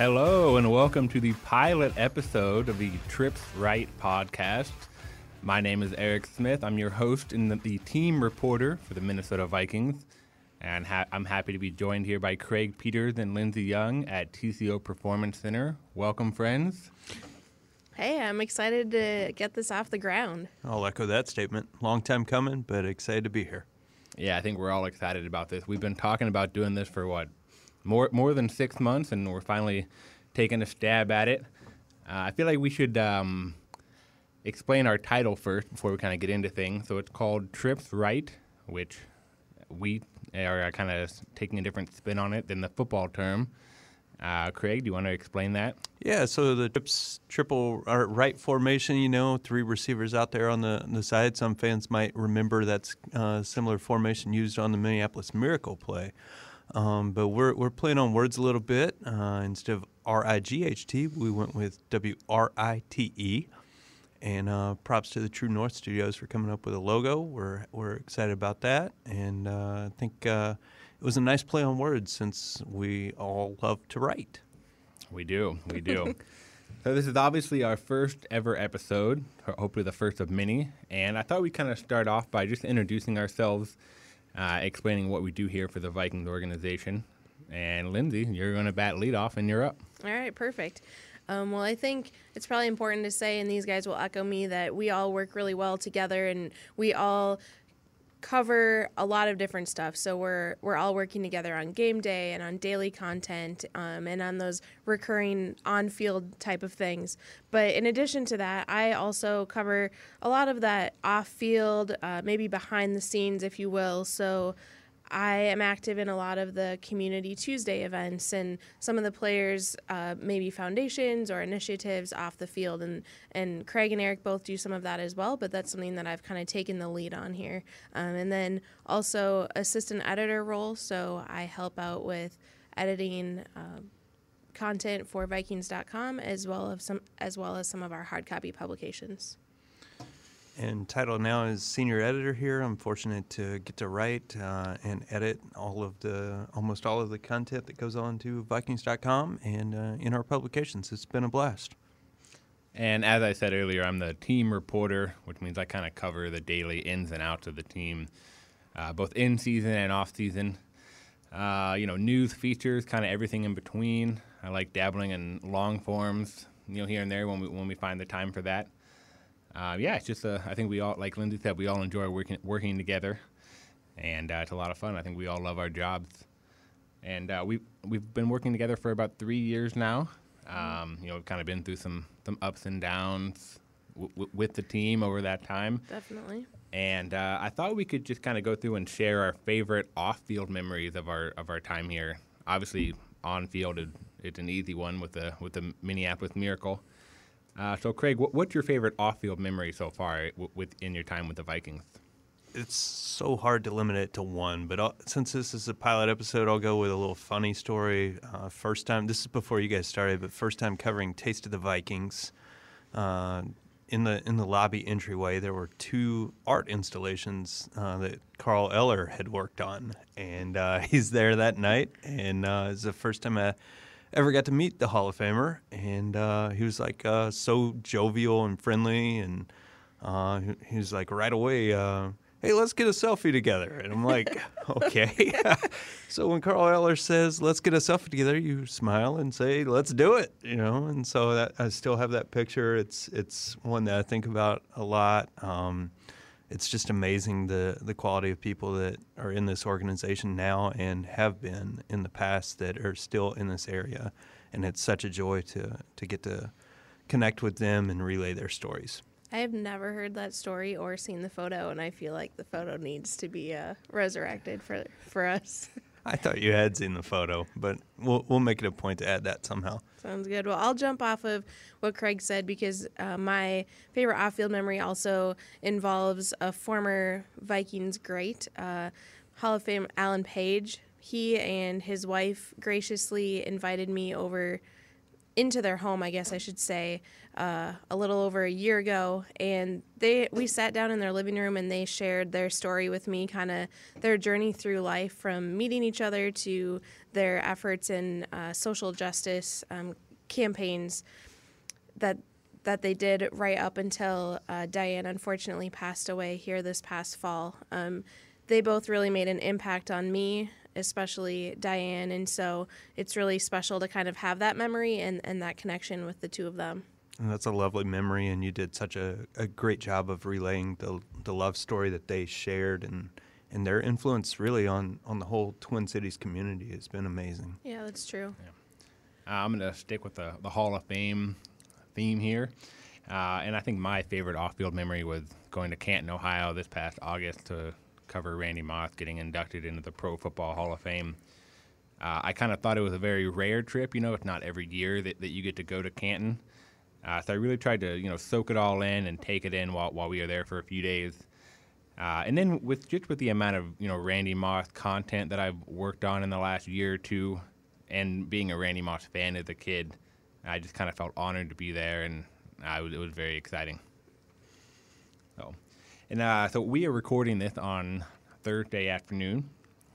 Hello, and welcome to the pilot episode of the Trips Right podcast. My name is Eric Smith. I'm your host and the, the team reporter for the Minnesota Vikings. And ha- I'm happy to be joined here by Craig Peters and Lindsay Young at TCO Performance Center. Welcome, friends. Hey, I'm excited to get this off the ground. I'll echo that statement. Long time coming, but excited to be here. Yeah, I think we're all excited about this. We've been talking about doing this for what more more than six months, and we're finally taking a stab at it. Uh, I feel like we should um, explain our title first before we kind of get into things. So it's called Trips Right, which we are kind of taking a different spin on it than the football term. Uh, Craig, do you want to explain that? Yeah, so the trips triple or right formation, you know, three receivers out there on the the side. Some fans might remember that's uh, similar formation used on the Minneapolis Miracle play. Um, but we're we're playing on words a little bit. Uh, instead of R I G H T, we went with W R I T E. And uh, props to the True North Studios for coming up with a logo. We're we're excited about that, and uh, I think uh, it was a nice play on words since we all love to write. We do, we do. so this is obviously our first ever episode, hopefully the first of many. And I thought we'd kind of start off by just introducing ourselves, uh, explaining what we do here for the Vikings organization. And Lindsay, you're going to bat leadoff, and you're up. All right, perfect. Um, well, I think it's probably important to say, and these guys will echo me, that we all work really well together and we all cover a lot of different stuff. So we're we're all working together on game day and on daily content um, and on those recurring on-field type of things. But in addition to that, I also cover a lot of that off-field, uh, maybe behind the scenes, if you will. So I am active in a lot of the Community Tuesday events, and some of the players, uh, maybe foundations or initiatives off the field. And, and Craig and Eric both do some of that as well, but that's something that I've kind of taken the lead on here. Um, and then also assistant editor role, so I help out with editing. Uh, content for vikings.com as well as some as well as some of our hard copy publications and title now is senior editor here. I'm fortunate to get to write uh, and edit all of the almost all of the content that goes on to Vikings.com and uh, in our publications. It's been a blast. And as I said earlier, I'm the team reporter, which means I kind of cover the daily ins and outs of the team, uh, both in season and off season. Uh, you know, news, features, kind of everything in between. I like dabbling in long forms, you know, here and there when we when we find the time for that uh, yeah, it's just uh, I think we all, like Lindsay said, we all enjoy working working together, and uh, it's a lot of fun. I think we all love our jobs, and uh, we we've been working together for about three years now. Um, you know, we've kind of been through some some ups and downs w- w- with the team over that time. Definitely. And uh, I thought we could just kind of go through and share our favorite off-field memories of our of our time here. Obviously, on field, it, it's an easy one with the with the Minneapolis Miracle. Uh, so, Craig, what, what's your favorite off-field memory so far w- within your time with the Vikings? It's so hard to limit it to one, but I'll, since this is a pilot episode, I'll go with a little funny story. Uh, first time, this is before you guys started, but first time covering Taste of the Vikings. Uh, in the in the lobby entryway, there were two art installations uh, that Carl Eller had worked on, and uh, he's there that night, and uh, it's the first time I ever got to meet the Hall of Famer, and uh, he was like uh, so jovial and friendly, and uh, he was like right away, uh, "Hey, let's get a selfie together." And I'm like, "Okay." so when Carl Eller says, "Let's get a selfie together," you smile and say, "Let's do it," you know. And so that I still have that picture. It's it's one that I think about a lot. Um, it's just amazing the the quality of people that are in this organization now and have been in the past that are still in this area, and it's such a joy to to get to connect with them and relay their stories. I have never heard that story or seen the photo, and I feel like the photo needs to be uh, resurrected for for us. I thought you had seen the photo, but we'll we'll make it a point to add that somehow. Sounds good. Well, I'll jump off of what Craig said because uh, my favorite off-field memory also involves a former Vikings great, uh, Hall of Fame Alan Page. He and his wife graciously invited me over into their home, I guess I should say, uh, a little over a year ago, and they we sat down in their living room and they shared their story with me, kind of their journey through life from meeting each other to their efforts in uh, social justice um, campaigns that that they did right up until uh, Diane unfortunately passed away here this past fall. Um, they both really made an impact on me, especially Diane, and so it's really special to kind of have that memory and, and that connection with the two of them. And that's a lovely memory, and you did such a, a great job of relaying the, the love story that they shared and and their influence really on, on the whole Twin Cities community has been amazing. Yeah, that's true. Uh, I'm going to stick with the, the Hall of Fame theme here. Uh, and I think my favorite off field memory was going to Canton, Ohio this past August to cover Randy Moss getting inducted into the Pro Football Hall of Fame. Uh, I kind of thought it was a very rare trip. You know, it's not every year that, that you get to go to Canton. Uh, so I really tried to, you know, soak it all in and take it in while, while we were there for a few days. Uh, and then with just with the amount of you know Randy Moss content that I've worked on in the last year or two, and being a Randy Moss fan as a kid, I just kind of felt honored to be there, and uh, it was very exciting. So, and uh, so we are recording this on Thursday afternoon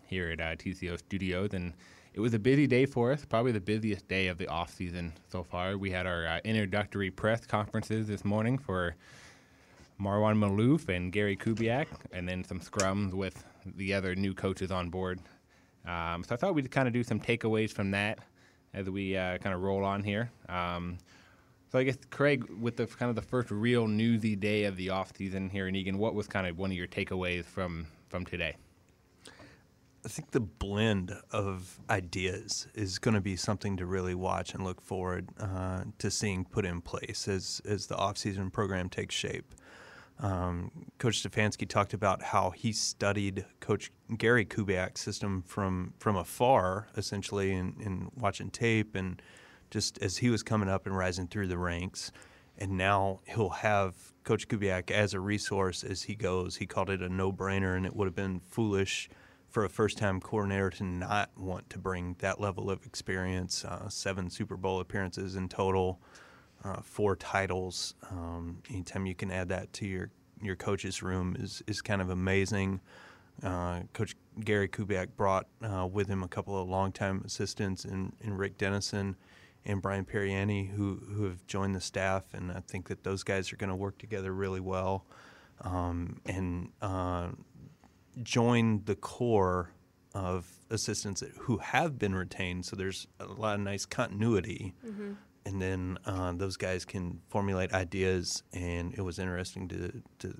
here at uh, TCO Studios, and it was a busy day for us. Probably the busiest day of the off season so far. We had our uh, introductory press conferences this morning for Marwan Maalouf and Gary Kubiak, and then some scrums with the other new coaches on board. Um, so I thought we'd kind of do some takeaways from that as we uh, kind of roll on here. Um, so I guess Craig, with the kind of the first real newsy day of the off season here in Eagan, what was kind of one of your takeaways from from today? I think the blend of ideas is going to be something to really watch and look forward uh, to seeing put in place as as the off-season program takes shape. Um, Coach Stefanski talked about how he studied Coach Gary Kubiak's system from from afar, essentially, and, and watching tape, and just as he was coming up and rising through the ranks. And now he'll have Coach Kubiak as a resource as he goes. He called it a no-brainer, and it would have been foolish for a first-time coordinator to not want to bring that level of experience. Uh, seven Super Bowl appearances in total uh, four titles. Um, anytime you can add that to your your coach's room is is kind of amazing. Uh, Coach Gary Kubiak brought uh, with him a couple of longtime assistants in, in Rick Dennison and Brian Pariani who who have joined the staff, and I think that those guys are going to work together really well um, and uh, join the core of assistants who have been retained. So there's a lot of nice continuity. Mm-hmm and then uh, those guys can formulate ideas. And it was interesting to to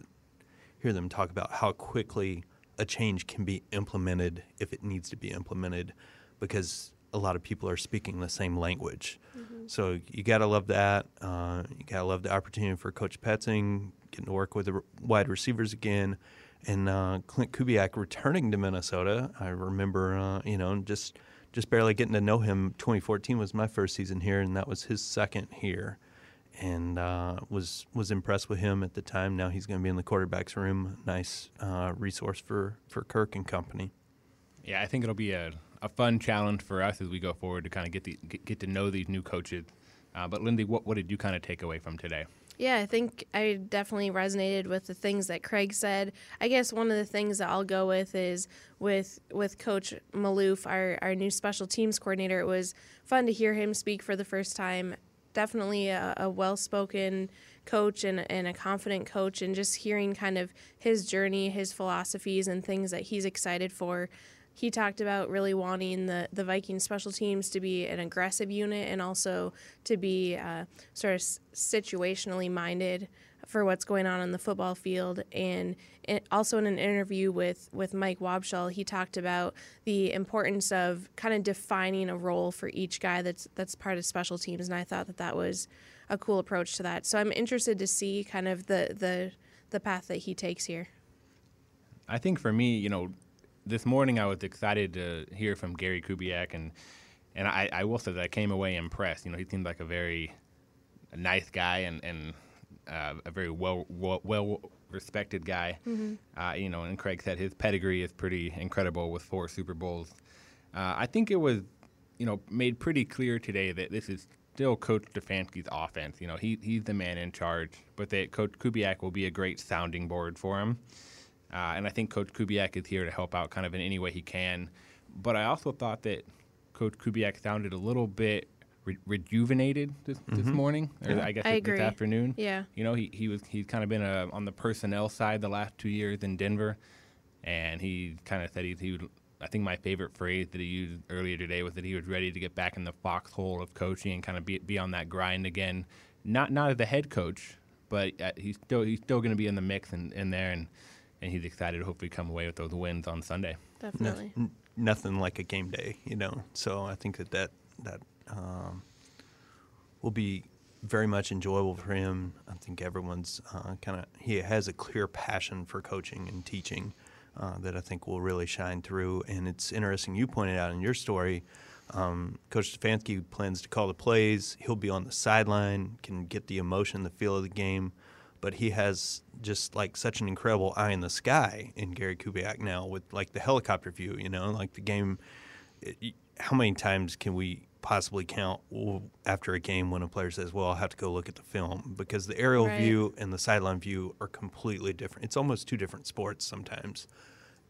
hear them talk about how quickly a change can be implemented if it needs to be implemented, because a lot of people are speaking the same language. Mm-hmm. So you gotta love that. Uh, you gotta love the opportunity for Coach Petzing getting to work with the wide receivers again. And uh, Clint Kubiak returning to Minnesota, I remember, uh, you know, just just barely getting to know him. 2014 was my first season here, and that was his second here, and uh, was was impressed with him at the time. Now he's going to be in the quarterbacks room. Nice uh, resource for for Kirk and company. Yeah, I think it'll be a, a fun challenge for us as we go forward to kind of get the get, to know these new coaches. Uh, but Lindy, what what did you kind of take away from today? Yeah, I think I definitely resonated with the things that Craig said. I guess one of the things that I'll go with is with with Coach Maalouf, our, our new special teams coordinator. It was fun to hear him speak for the first time. Definitely a, a well spoken coach and, and a confident coach, and just hearing kind of his journey, his philosophies, and things that he's excited for he talked about really wanting the, the Viking special teams to be an aggressive unit and also to be uh, sort of situationally minded for what's going on on the football field. And also in an interview with, with Mike Wobschall, he talked about the importance of kind of defining a role for each guy that's that's part of special teams. And I thought that that was a cool approach to that. So I'm interested to see kind of the the the path that he takes here. I think for me, you know, this morning I was excited to hear from Gary Kubiak, and and I, I will say that I came away impressed. You know, he seemed like a very a nice guy and and uh, a very well well, well respected guy. Mm-hmm. Uh, you know, and Craig said his pedigree is pretty incredible with four Super Bowls. Uh, I think it was, you know, made pretty clear today that this is still Coach Stefanski's offense. You know, he he's the man in charge, but that Coach Kubiak will be a great sounding board for him. Uh, and I think Coach Kubiak is here to help out kind of in any way he can. But I also thought that Coach Kubiak sounded a little bit re- rejuvenated this, mm-hmm. this morning, or yeah. I guess I this afternoon. Yeah. You know, he, he was he's kind of been a, on the personnel side the last two years in Denver, and he kind of said he, he would. I think my favorite phrase that he used earlier today was that he was ready to get back in the foxhole of coaching and kind of be, be on that grind again. Not not as the head coach, but uh, he's still he's still going to be in the mix and in there, and and he's excited to hopefully come away with those wins on Sunday. Definitely. No, nothing like a game day, you know. So I think that that that um, will be very much enjoyable for him. I think everyone's uh, kind of he has a clear passion for coaching and teaching uh, that I think will really shine through. And it's interesting you pointed out in your story. Um, Coach Stefanski plans to call the plays. He'll be on the sideline, can get the emotion, the feel of the game but he has just like such an incredible eye in the sky in Gary Kubiak now with like the helicopter view, you know, like the game. Eh, it, how many times can we possibly count after a game when a player says, "Well, I'll have to go look at the film," because the aerial right. view and the sideline view are completely different. It's almost two different sports sometimes,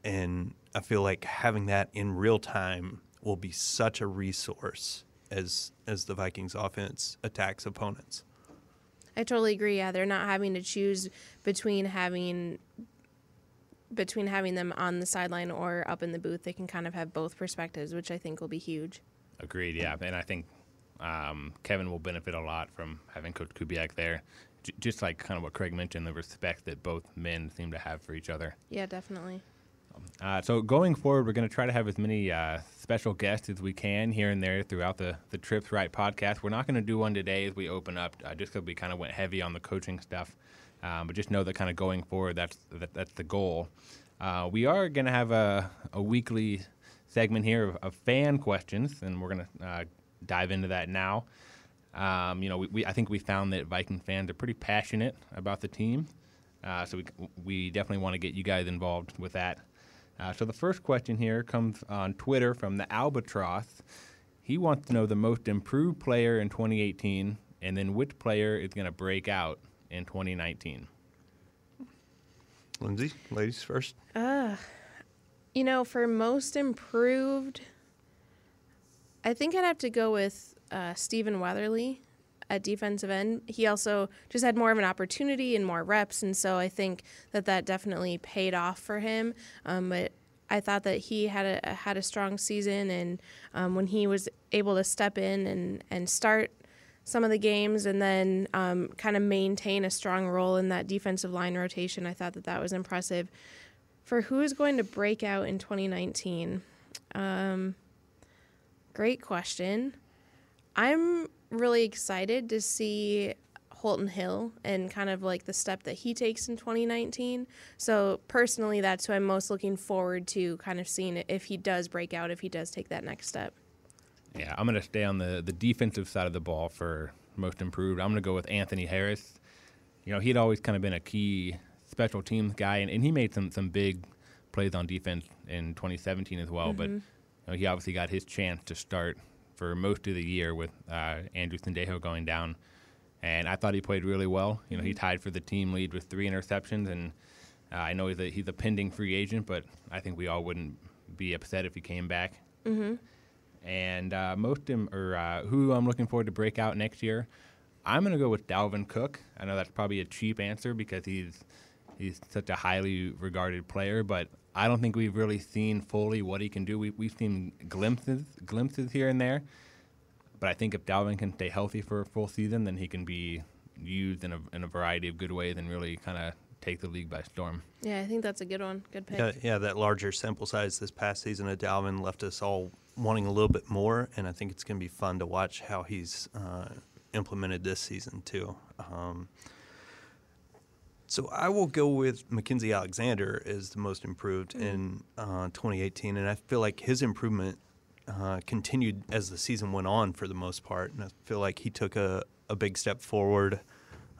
and I feel like having that in real time will be such a resource as as the Vikings offense attacks opponents. I totally agree. Yeah, they're not having to choose between having between having them on the sideline or up in the booth. They can kind of have both perspectives, which I think will be huge. Agreed. Yeah, and I think um, Kevin will benefit a lot from having Coach Kubiak there. J- just like kind of what Craig mentioned, the respect that both men seem to have for each other. Yeah, definitely. Uh, so going forward, we're going to try to have as many uh, special guests as we can here and there throughout the the Trips Right podcast. We're not going to do one today as we open up, uh, just because we kind of went heavy on the coaching stuff. Um, but just know that kind of going forward, that's that, that's the goal. Uh, we are going to have a, a weekly segment here of, of fan questions, and we're going to uh, dive into that now. Um, you know, we, we, I think we found that Viking fans are pretty passionate about the team, uh, so we we definitely want to get you guys involved with that. Uh, so the first question here comes on Twitter from the Albatross. He wants to know the most improved player in 2018, and then which player is going to break out in 2019. Lindsay, ladies first. Uh, you know, for most improved, I think I'd have to go with uh, Stephen Weatherly at defensive end. He also just had more of an opportunity and more reps, and so I think that that definitely paid off for him. Um, but I thought that he had a had a strong season, and um, when he was able to step in and and start some of the games, and then um, kind of maintain a strong role in that defensive line rotation, I thought that that was impressive. For who is going to break out in 2019? Um, great question. I'm really excited to see Holton Hill and kind of like the step that he takes in 2019. So personally, that's who I'm most looking forward to kind of seeing if he does break out, if he does take that next step. Yeah, I'm going to stay on the, the defensive side of the ball for most improved. I'm going to go with Anthony Harris. You know, he'd always kind of been a key special teams guy, and, and he made some, some big plays on defense in 2017 as well. Mm-hmm. But you know, he obviously got his chance to start for most of the year with uh, Andrew Sendejo going down. And I thought he played really well. You know, he mm-hmm. tied for the team lead with three interceptions, and uh, I know he's a, he's a pending free agent, but I think we all wouldn't be upset if he came back. Mm-hmm. And uh, most Im- or uh, who I'm looking forward to break out next year, I'm going to go with Dalvin Cook. I know that's probably a cheap answer because he's he's such a highly regarded player, but I don't think we've really seen fully what he can do. We, we've seen glimpses, glimpses here and there, but I think if Dalvin can stay healthy for a full season, then he can be used in a, in a variety of good ways and really kind of take the league by storm. Yeah, I think that's a good one. Good pick. Yeah, yeah, that larger sample size this past season of Dalvin left us all wanting a little bit more, and I think it's going to be fun to watch how he's uh, implemented this season too. Um, so I will go with Mackensie Alexander as the most improved mm. in uh, 2018, and I feel like his improvement uh, continued as the season went on for the most part, and I feel like he took a, a big step forward.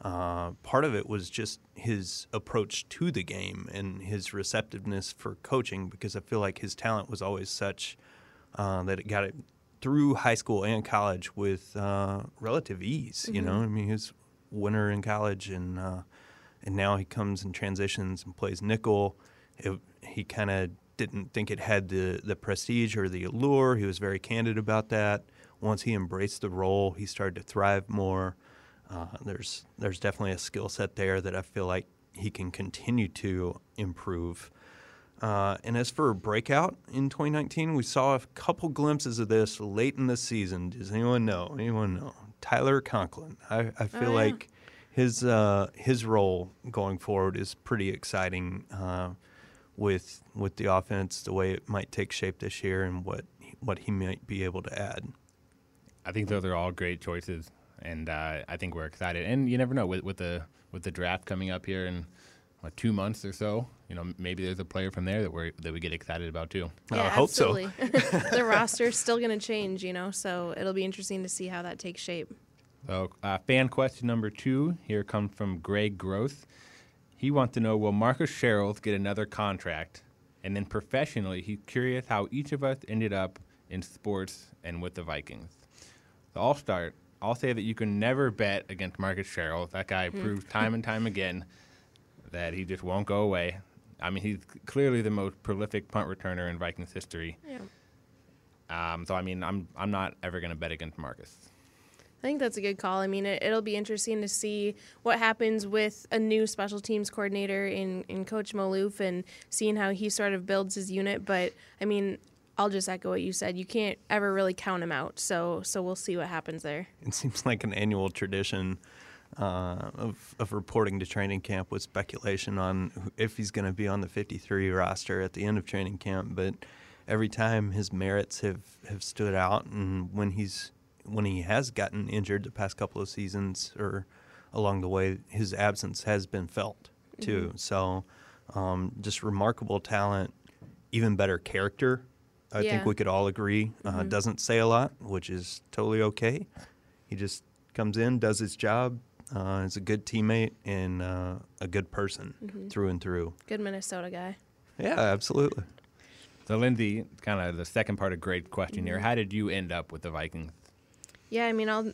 Uh, part of it was just his approach to the game and his receptiveness for coaching, because I feel like his talent was always such uh, that it got it through high school and college with uh, relative ease. You know, I mean, he was winner in college, and uh, and now he comes and transitions and plays nickel. It, he kind of didn't think it had the the prestige or the allure. He was very candid about that. Once he embraced the role, he started to thrive more. Uh, there's there's definitely a skill set there that I feel like he can continue to improve. Uh, and as for a breakout in 2019, we saw a couple glimpses of this late in the season. Does anyone know? Anyone know? Tyler Conklin. I, I feel Oh, yeah. like his uh, his role going forward is pretty exciting uh, with with the offense, the way it might take shape this year, and what what he might be able to add. I think those are all great choices, and uh, I think we're excited. And you never know with, with the with the draft coming up here in what, two months or so. You know, maybe there's a player from there that we that we get excited about too. I Yeah, hope so. the roster's still going to change, you know, so it'll be interesting to see how that takes shape. So, uh, fan question number two here comes from Greg Gross. He wants to know Will Marcus Sherels get another contract? And then professionally, he's curious how each of us ended up in sports and with the Vikings. So, I'll start. I'll say that you can never bet against Marcus Sherels. That guy proves time and time again that he just won't go away. I mean, he's clearly the most prolific punt returner in Vikings history. Yeah. Um, so, I mean, I'm, I'm not ever going to bet against Marcus. I think that's a good call. I mean, it, it'll be interesting to see what happens with a new special teams coordinator in, in Coach Maalouf and seeing how he sort of builds his unit. But I mean, I'll just echo what you said. You can't ever really count him out. So so we'll see what happens there. It seems like an annual tradition uh, of, of reporting to training camp with speculation on if he's going to be on the 53 roster at the end of training camp. But every time his merits have, have stood out, and when he's when he has gotten injured the past couple of seasons or along the way, his absence has been felt too. So um, just remarkable talent, even better character. I Yeah. think we could all agree. Uh, doesn't say a lot, which is totally okay. He just comes in, does his job, uh, is a good teammate, and uh, a good person through and through. Good Minnesota guy. Yeah, absolutely. So, Lindsay, kind of the second part of great question Mm-hmm. here. How did you end up with the Vikings? Yeah, I mean, I'll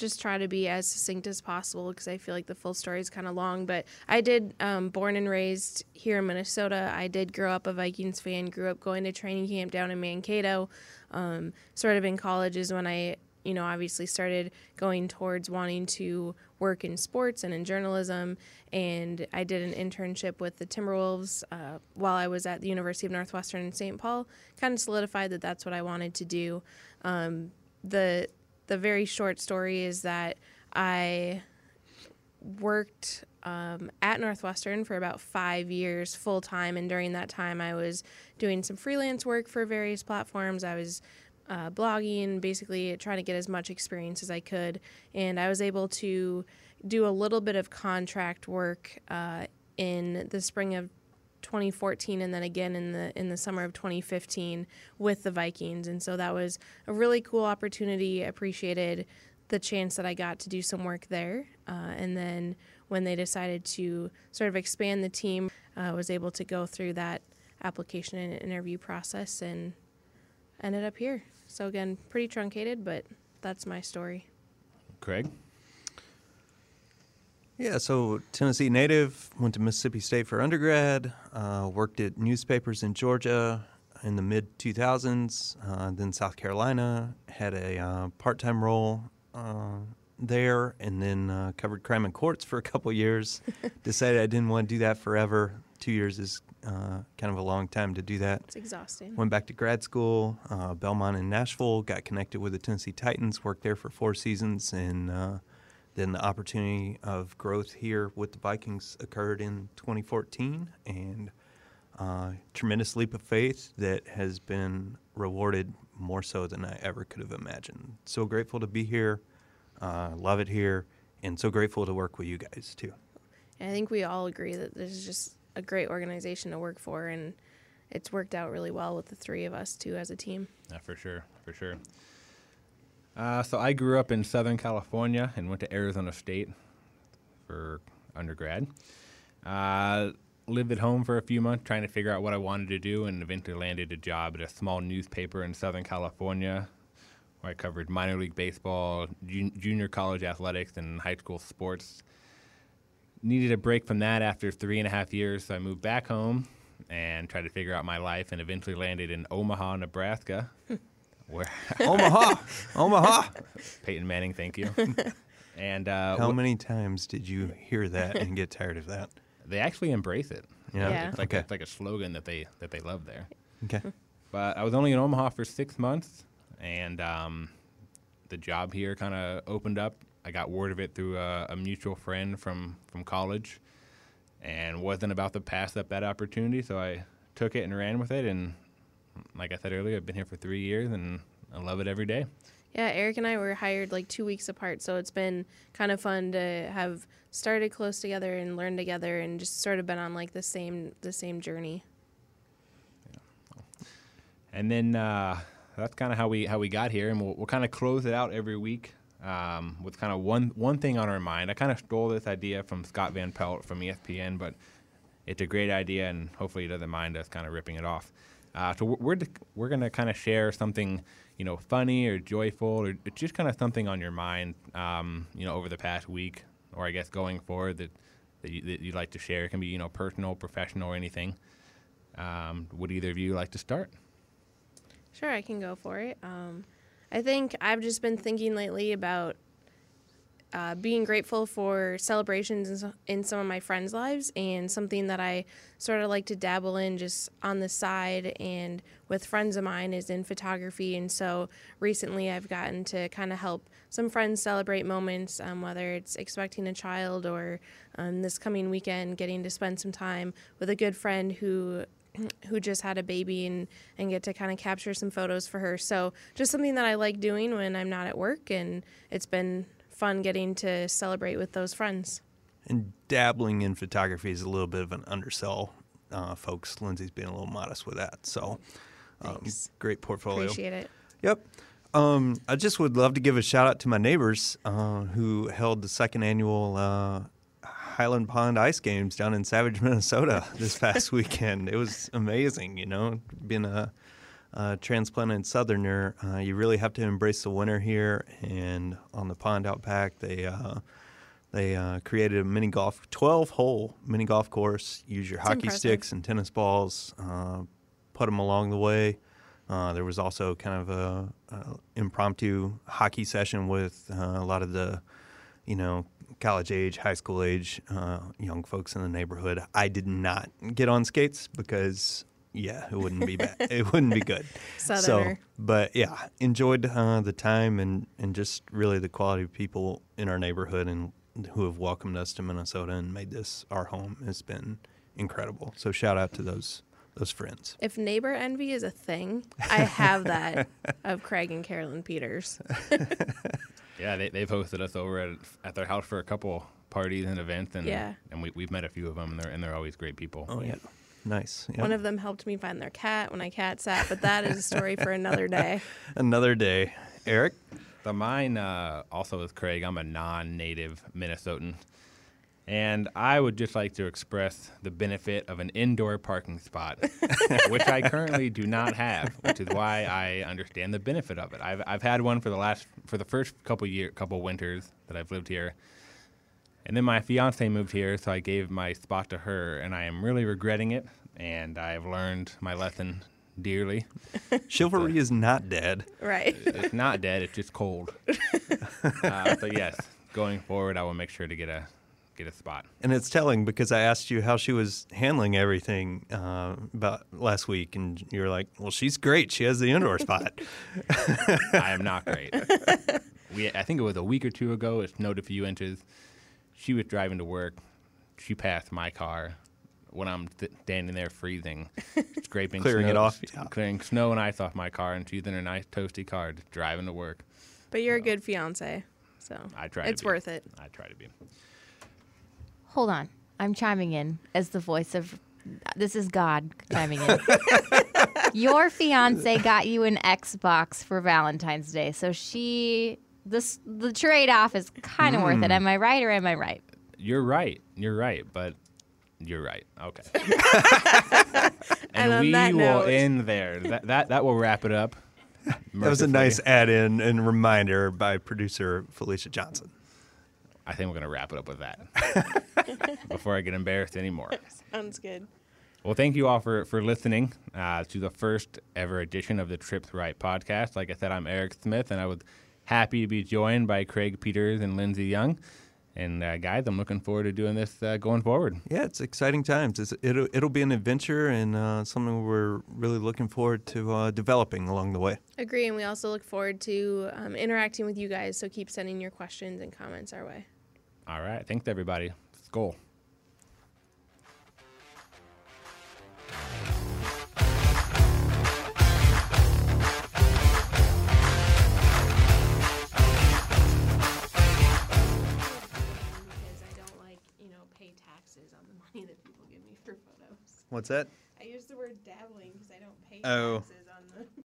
just try to be as succinct as possible because I feel like the full story is kind of long. But I did, um, born and raised here in Minnesota. I did grow up a Vikings fan. Grew up going to training camp down in Mankato. Um, sort of in college is when I, you know, obviously started going towards wanting to work in sports and in journalism. And I did an internship with the Timberwolves uh, while I was at the University of Northwestern in St. Paul. Kind of solidified that that's what I wanted to do. Um, the the very short story is that I worked um, at Northwestern for about five years full time, and during that time, I was doing some freelance work for various platforms. I was uh, blogging, basically trying to get as much experience as I could, and I was able to do a little bit of contract work uh, in the spring of 2014 and then again in the in the summer of 2015 with the Vikings. And so that was a really cool opportunity. Appreciated the chance that I got to do some work there uh, and then when they decided to sort of expand the team I uh, was able to go through that application and interview process and ended up here. So again pretty truncated but that's my story. Craig? Yeah, so Tennessee native, went to Mississippi State for undergrad, uh, worked at newspapers in Georgia in the mid 2000s, uh, then South Carolina, had a uh, part time role uh, there, and then uh, covered crime and courts for a couple years. Decided I didn't want to do that forever. Two years is uh, kind of a long time to do that. it's exhausting Went back to grad school, uh, Belmont in Nashville, got connected with the Tennessee Titans, worked there for four seasons, and uh, then the opportunity of growth here with the Vikings occurred in 2014, and uh, tremendous leap of faith that has been rewarded more so than I ever could have imagined. So grateful to be here, uh, love it here, and so grateful to work with you guys too. I think we all agree that this is just a great organization to work for, and it's worked out really well with the three of us too as a team. Yeah, for sure, for sure. Uh, so I grew up in Southern California and went to Arizona State for undergrad. Uh, lived at home for a few months trying to figure out what I wanted to do, and eventually landed a job at a small newspaper in Southern California where I covered minor league baseball, jun- junior college athletics, and high school sports. Needed a break from that after three and a half years, so I moved back home and tried to figure out my life, and eventually landed in Omaha, Nebraska, where Omaha, Omaha. Peyton Manning, thank you. and uh, How wh- many times did you hear that and get tired of that? they actually embrace it. Yeah. Yeah. It's like okay. it's like a slogan that they that they love there. Okay. But I was only in Omaha for six months, and um, the job here kind of opened up. I got word of it through a, a mutual friend from from college, and wasn't about to pass up that opportunity. So I took it and ran with it. And like I said earlier, I've been here for three years, and I love it every day. Yeah, Eric and I were hired like two weeks apart, so it's been kind of fun to have started close together and learned together, and just sort of been on like the same the same journey. And then uh, that's kind of how we how we got here, and we'll, we'll kind of close it out every week um, with kind of one one thing on our mind. I kind of stole this idea from Scott Van Pelt from ESPN, but it's a great idea, and hopefully he doesn't mind us kind of ripping it off. Uh, so we're we're, to kind of share something you know funny or joyful or just kind of something on your mind um, you know over the past week, or I guess going forward that that, you, you'd like to share. It can be you know personal, professional, or anything. Um, would either of you like to start? Sure, I can go for it. Um, I think I've just been thinking lately about uh, being grateful for celebrations in, some of my friends' lives, and something that I sort of like to dabble in just on the side and with friends of mine is in photography. And so recently I've gotten to kind of help some friends celebrate moments, um, whether it's expecting a child or um, this coming weekend getting to spend some time with a good friend who who just had a baby and, and get to kind of capture some photos for her. So just something that I like doing when I'm not at work and it's been fun getting to celebrate with those friends. And dabbling in photography is a little bit of an undersell, uh, folks. Lindsay's being a little modest with that. So, um, great portfolio. Appreciate it. Yep. Um, I just would love to give a shout out to my neighbors uh, who held the second annual uh, Highland Pond Ice Games down in Savage, Minnesota this past weekend. It was amazing, you know, being a, a transplanted southerner, uh, you really have to embrace the winter here. And on the pond out back, they uh, they uh, created a mini golf, 12 hole mini golf course. Use your That's hockey impressive. sticks and tennis balls, uh, put them along the way. Uh, there was also kind of a, a impromptu hockey session with uh, a lot of the, you know, college age, high school age uh, young folks in the neighborhood. I did not get on skates because, yeah, it wouldn't be bad. it wouldn't be good. Southerner. So, but yeah, enjoyed uh, the time and and just really the quality of people in our neighborhood and who have welcomed us to Minnesota and made this our home has been incredible. So shout out to those those friends. If neighbor envy is a thing, I have that of Craig and Carolyn Peters. Yeah, they, they've hosted us over at, at their house for a couple parties and events, and Yeah. and we, we've met a few of them, and they're and they're always great people. Oh yeah, nice. Yep. One of them helped me find their cat when I cat sat, but that is a story for another day. Another day, Eric. So mine uh, also is Craig. I'm a non-native Minnesotan, and I would just like to express the benefit of an indoor parking spot, which I currently do not have, which is why I understand the benefit of it. I've I've had one for the last for the first couple year couple winters that I've lived here. And then my fiance moved here, so I gave my spot to her, and I am really regretting it. And I've learned my lesson dearly. Chivalry is not dead. Right. It's not dead; it's just cold. uh, so yes, going forward, I will make sure to get a get a spot. And it's telling because I asked you how she was handling everything uh, about last week, and you were like, "Well, she's great. She has the indoor spot." I am not great. We, I think it was a week or two ago. It snowed a few inches. She was driving to work. She passed my car when I'm th- standing there freezing, scraping Clearing snow, it off, yeah. clearing snow and ice off my car, and she's in her nice toasty car just driving to work. But you're a good fiance, so I try. it's to be. worth it. I try to be. Hold on. I'm chiming in as the voice of this is God chiming in. Your fiance got you an Xbox for Valentine's Day. So she this the trade off is kind of worth it. Am I right or am I right? You're right. You're right, but you're right. Okay. And and we will note- end there. That, that that will wrap it up. That was a nice add-in and reminder by producer Felicia Johnson. I think we're going to wrap it up with that before I get embarrassed anymore. Sounds good. Well, thank you all for, for listening uh, to the first ever edition of the Trips Right podcast. Like I said, I'm Eric Smith, and I was happy to be joined by Craig Peters and Lindsay Young. And uh, guys, I'm looking forward to doing this uh, going forward. Yeah, it's exciting times. It's, it'll, it'll be an adventure and uh, something we're really looking forward to uh, developing along the way. Agree, and we also look forward to um, interacting with you guys. So keep sending your questions and comments our way. All right. Thanks, everybody. Skol. Because taxes on the money that people give me for photos. What's that? I use the word dabbling because I don't pay Oh. taxes